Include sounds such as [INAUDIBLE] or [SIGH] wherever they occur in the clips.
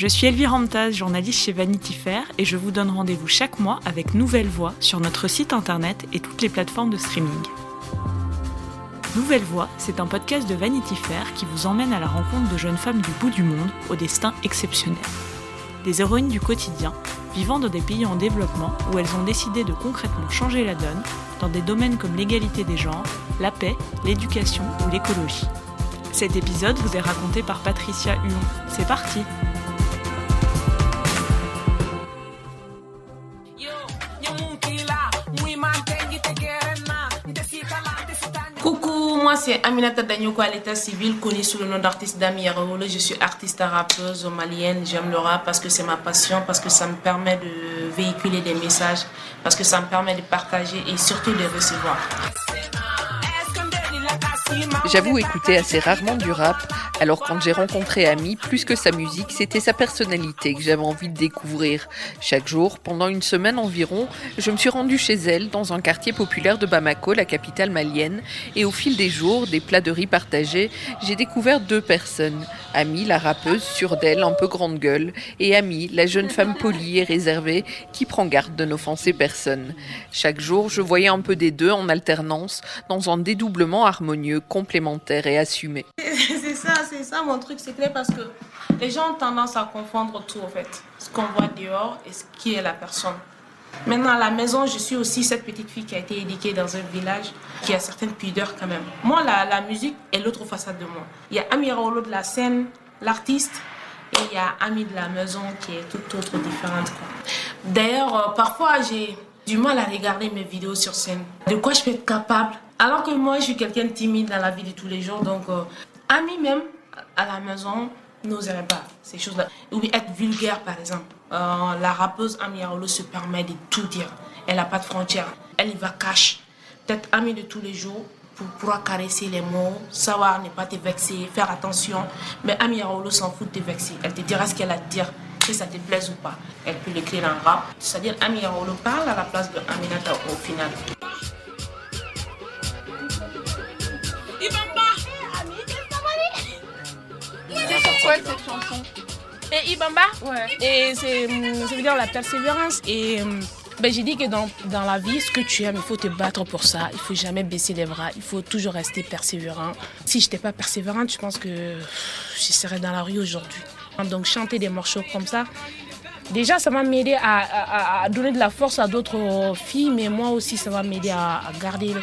Je suis Elvire Ramtaz, journaliste chez Vanity Fair, et je vous donne rendez-vous chaque mois avec Nouvelle Voix sur notre site internet et toutes les plateformes de streaming. Nouvelle Voix, c'est un podcast de Vanity Fair qui vous emmène à la rencontre de jeunes femmes du bout du monde au destin exceptionnel. Des héroïnes du quotidien, vivant dans des pays en développement où elles ont décidé de concrètement changer la donne dans des domaines comme l'égalité des genres, la paix, l'éducation ou l'écologie. Cet épisode vous est raconté par Patricia Huon. C'est parti! Moi c'est Aminata Danyoko à l'état civil, connue sous le nom d'artiste Dami Yarawolo. Je suis artiste rappeuse malienne. J'aime le rap parce que c'est ma passion, parce que ça me permet de véhiculer des messages, parce que ça me permet de partager et surtout de recevoir. J'avoue écouter assez rarement du rap, alors quand j'ai rencontré Ami, plus que sa musique, c'était sa personnalité que j'avais envie de découvrir. Chaque jour, pendant une semaine environ, je me suis rendue chez elle, dans un quartier populaire de Bamako, la capitale malienne, et au fil des jours, des plats de riz partagés, j'ai découvert deux personnes. Ami, la rappeuse, sûre d'elle, un peu grande gueule, et Ami, la jeune femme polie et réservée, qui prend garde de n'offenser personne. Chaque jour, je voyais un peu des deux en alternance, dans un dédoublement harmonieux complémentaire et assumé. [LAUGHS] c'est ça, c'est ça mon truc, c'est clair parce que les gens ont tendance à confondre tout en fait, ce qu'on voit dehors et ce qui est la personne. Maintenant, à la maison, je suis aussi cette petite fille qui a été éduquée dans un village qui a certaines pudeurs quand même. Moi, la, la musique est l'autre façade de moi. Il y a Amira Olo de la scène, l'artiste, et il y a Ami de la maison qui est toute autre différente. D'ailleurs, euh, parfois, j'ai du mal à regarder mes vidéos sur scène. De quoi je peux être capable alors que moi, je suis quelqu'un de timide dans la vie de tous les jours. Donc, euh, ami même, à la maison, n'oserait pas ces choses-là. Ou être vulgaire, par exemple. Euh, la rappeuse Ami Arolo se permet de tout dire. Elle n'a pas de frontières. Elle y va cash. Peut-être amie de tous les jours pour pouvoir caresser les mots, savoir ne pas te vexer, faire attention. Mais Ami Arolo s'en fout de te vexer. Elle te dira ce qu'elle a à te dire que ça te plaise ou pas. Elle peut l'écrire en rap. C'est-à-dire, Ami Arolo parle à la place de Aminata au final. Cette chanson Et Ibamba Ouais. Et c'est, ça veut dire la persévérance. Et ben, j'ai dit que dans, dans, la vie, ce que tu aimes, il faut te battre pour ça. Il faut jamais baisser les bras. Il faut toujours rester persévérant. Si je n'étais pas persévérante, je pense que je serais dans la rue aujourd'hui. Donc chanter des morceaux comme ça, déjà ça va m'aider à, à, donner de la force à d'autres filles, mais moi aussi ça va m'aider à, à garder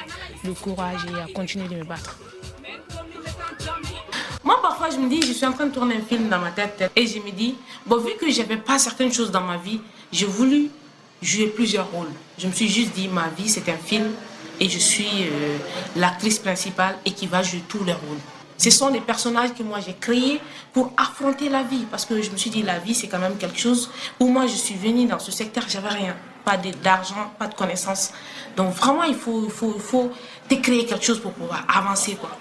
le courage et à continuer de me battre. Parfois, je me dis, je suis en train de tourner un film dans ma tête et je me dis, bon, vu que j'avais pas certaines choses dans ma vie, j'ai voulu jouer plusieurs rôles. Je me suis juste dit, ma vie, c'est un film et je suis euh, l'actrice principale et qui va jouer tous les rôles. Ce sont des personnages que moi j'ai créés pour affronter la vie. Parce que je me suis dit, la vie, c'est quand même quelque chose où moi je suis venue dans ce secteur, j'avais rien. Pas d'argent, pas de connaissances. Donc vraiment, il faut, il faut, il faut te créer quelque chose pour pouvoir avancer. Quoi.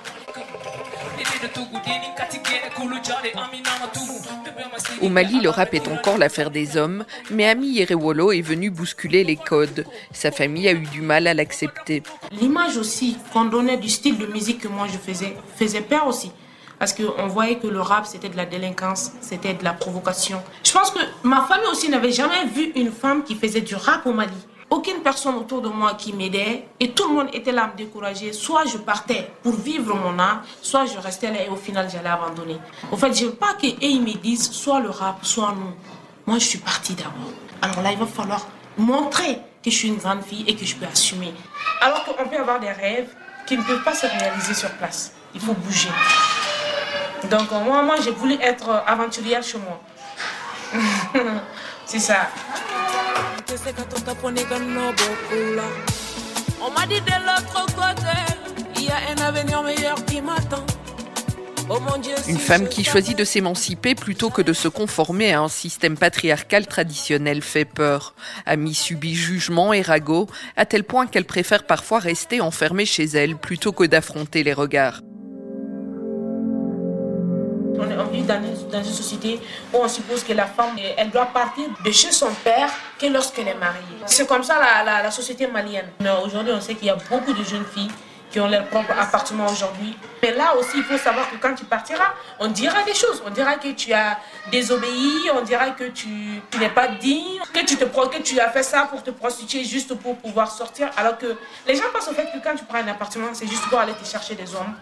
Au Mali, le rap est encore l'affaire des hommes, mais Ami Yerewolo est venu bousculer les codes. Sa famille a eu du mal à l'accepter. L'image aussi qu'on donnait du style de musique que moi je faisais faisait peur aussi. Parce qu'on voyait que le rap, c'était de la délinquance, c'était de la provocation. Je pense que ma famille aussi n'avait jamais vu une femme qui faisait du rap au Mali aucune personne autour de moi qui m'aidait et tout le monde était là à me décourager. Soit je partais pour vivre mon art, soit je restais là et au final j'allais abandonner. En fait, je veux pas qu'ils me disent soit le rap, soit non. Moi, je suis partie d'abord. Alors là, il va falloir montrer que je suis une grande fille et que je peux assumer. Alors qu'on peut avoir des rêves qui ne peuvent pas se réaliser sur place. Il faut bouger. Donc moi, moi j'ai voulu être aventurière chez moi. [LAUGHS] C'est ça. On m'a dit de l'autre côté, il y a un avenir meilleur qui m'attend. Une femme qui choisit de s'émanciper plutôt que de se conformer à un système patriarcal traditionnel fait peur. Ami subit jugement et ragots, à tel point qu'elle préfère parfois rester enfermée chez elle plutôt que d'affronter les regards. On vit dans une, dans une, société où on suppose que la femme, elle doit partir de chez son père que lorsqu'elle est mariée. C'est comme ça la, la, la société malienne. Mais aujourd'hui, on sait qu'il y a beaucoup de jeunes filles qui ont leur propre appartement aujourd'hui. Mais là aussi, il faut savoir que quand tu partiras, on dira des choses. On dira que tu as désobéi, on dira que tu, n'es pas digne, que tu, te, que tu as fait ça pour te prostituer juste pour pouvoir sortir. Alors que les gens pensent au fait que quand tu prends un appartement, c'est juste pour aller te chercher des hommes.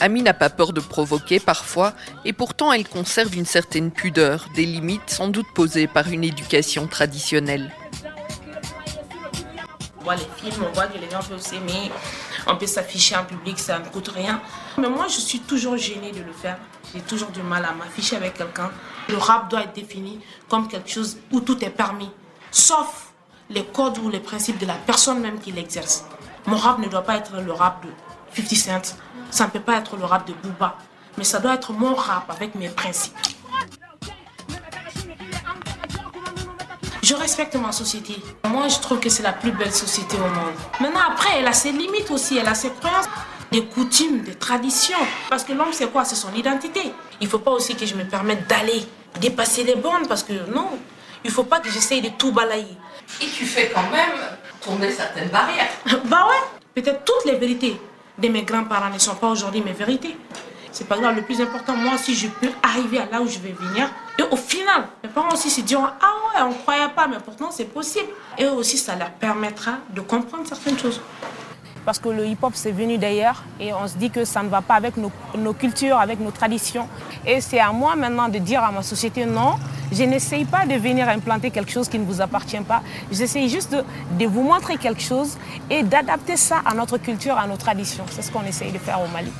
Ami n'a pas peur de provoquer parfois, et pourtant elle conserve une certaine pudeur, des limites sans doute posées par une éducation traditionnelle. On voit les films, on voit que les gens peuvent s'aimer, on peut s'afficher en public, ça ne coûte rien. Mais moi, je suis toujours gênée de le faire. J'ai toujours du mal à m'afficher avec quelqu'un. Le rap doit être défini comme quelque chose où tout est permis, sauf les codes ou les principes de la personne même qui l'exerce. Mon rap ne doit pas être le rap de 50 Cent, ça ne peut pas être le rap de Booba, mais ça doit être mon rap avec mes principes. Je respecte ma société. Moi, je trouve que c'est la plus belle société au monde. Maintenant, après, elle a ses limites aussi, elle a ses croyances, des coutumes, des traditions. Parce que l'homme, c'est quoi? C'est son identité. Il ne faut pas aussi que je me permette d'aller dépasser les bornes, parce que non, il ne faut pas que j'essaye de tout balayer. Et tu fais quand même tourner certaines barrières. [LAUGHS] bah ouais, peut-être toutes les vérités de mes grands-parents ne sont pas aujourd'hui mes vérités. C'est pas grave, le plus important, moi aussi, je peux arriver à là où je vais venir. Et au final, mes parents aussi se diront Ah ouais, on ne croyait pas, mais pourtant c'est possible. Et aussi, ça leur permettra de comprendre certaines choses. Parce que le hip-hop, c'est venu d'ailleurs et on se dit que ça ne va pas avec nos cultures, avec nos traditions. Et c'est à moi maintenant de dire à ma société non, je n'essaye pas de venir implanter quelque chose qui ne vous appartient pas. J'essaye juste de, vous montrer quelque chose et d'adapter ça à notre culture, à nos traditions. C'est ce qu'on essaye de faire au Mali.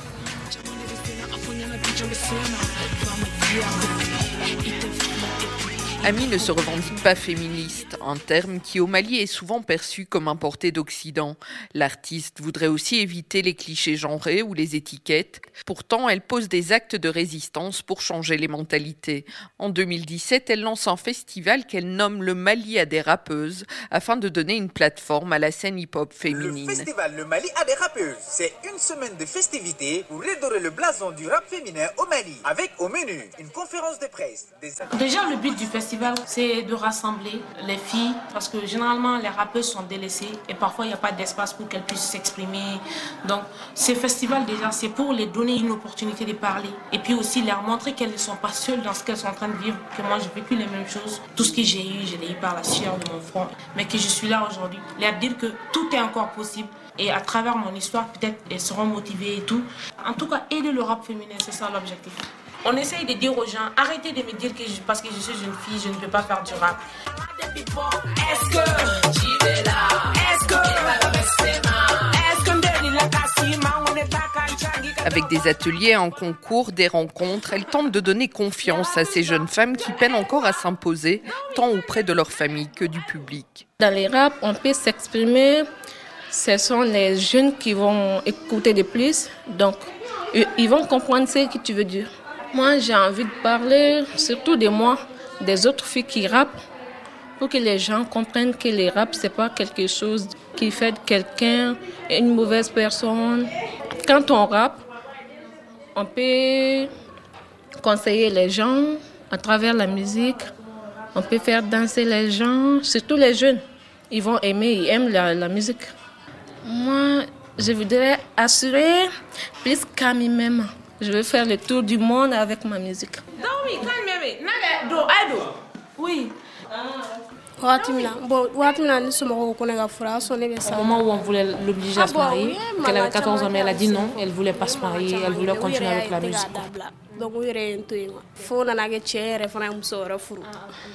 Ami ne se revendique pas féministe, un terme qui au Mali est souvent perçu comme importé d'Occident. L'artiste voudrait aussi éviter les clichés genrés ou les étiquettes. Pourtant, elle pose des actes de résistance pour changer les mentalités. En 2017, elle lance un festival qu'elle nomme le Mali à des rappeuses afin de donner une plateforme à la scène hip-hop féminine. Le festival Le Mali à des rappeuses, c'est une semaine de festivités pour redorer le blason du rap féminin au Mali avec au menu une conférence de presse. Des... Déjà, le but du festival c'est de rassembler les filles parce que généralement les rappeuses sont délaissées et parfois il n'y a pas d'espace pour qu'elles puissent s'exprimer. Donc ces festivals déjà c'est pour les donner une opportunité de parler et puis aussi leur montrer qu'elles ne sont pas seules dans ce qu'elles sont en train de vivre, que moi j'ai vécu les mêmes choses. Tout ce que j'ai eu, je l'ai eu par la sueur de mon front, mais que je suis là aujourd'hui. Leur dire que tout est encore possible et à travers mon histoire peut-être elles seront motivées et tout. En tout cas aider le rap féminin, c'est ça l'objectif. On essaye de dire aux gens, arrêtez de me dire que parce que je suis une fille, je ne peux pas faire du rap. Avec des ateliers, un concours, des rencontres, elle tente de donner confiance à ces jeunes femmes qui peinent encore à s'imposer, tant auprès de leur famille que du public. Dans les rap, on peut s'exprimer. Ce sont les jeunes qui vont écouter de plus, donc ils vont comprendre ce que tu veux dire. Moi, j'ai envie de parler surtout de moi, des autres filles qui rappent, pour que les gens comprennent que les rap, c'est pas quelque chose qui fait de quelqu'un une mauvaise personne. Quand on rappe, on peut conseiller les gens à travers la musique. On peut faire danser les gens, surtout les jeunes. Ils vont aimer, ils aiment la, la musique. Moi, je voudrais assurer plus qu'à moi-même. Je vais faire le tour du monde avec ma musique. Oui. Au moment où on voulait l'obliger à se marier, qu'elle avait 14 ans, mais elle a dit non, elle voulait pas se marier, elle voulait continuer avec la musique.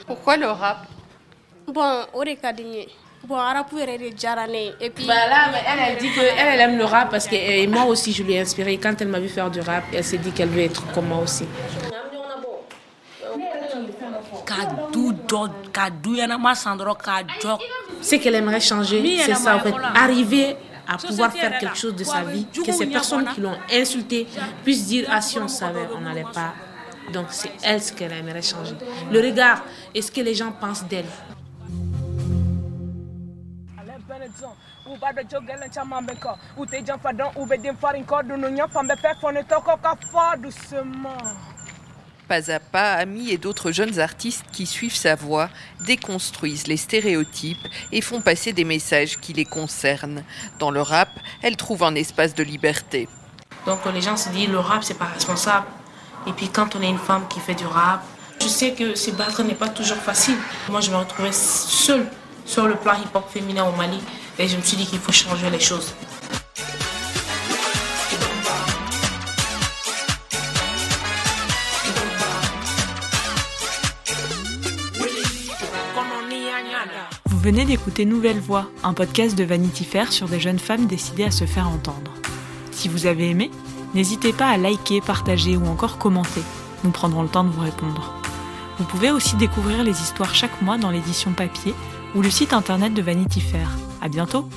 Pourquoi le rap? Bon, Bon, Et puis... Bah là, elle, elle dit qu'elle elle aime le rap parce que moi aussi je l'ai inspirée. Quand elle m'a vu faire du rap, elle s'est dit qu'elle veut être comme moi aussi. Ce qu'elle aimerait changer, c'est ça en fait. Arriver à pouvoir faire quelque chose de sa vie, que ces personnes qui l'ont insultée puissent dire Ah, si on savait, on n'allait pas. Donc c'est elle ce qu'elle aimerait changer. Le regard et ce que les gens pensent d'elle? Pas à pas, Ami et d'autres jeunes artistes qui suivent sa voix déconstruisent les stéréotypes et font passer des messages qui les concernent. Dans le rap, elle trouve un espace de liberté. Donc les gens se disent le rap c'est pas responsable. Et puis quand on est une femme qui fait du rap, je sais que se battre n'est pas toujours facile. Moi je me retrouvais seule sur le plan hip-hop féminin au Mali et je me suis dit qu'il faut changer les choses. Vous venez d'écouter Nouvelle Voix, un podcast de Vanity Fair sur des jeunes femmes décidées à se faire entendre. Si vous avez aimé, n'hésitez pas à liker, partager ou encore commenter. Nous prendrons le temps de vous répondre. Vous pouvez aussi découvrir les histoires chaque mois dans l'édition papier ou le site internet de Vanity Fair. À bientôt!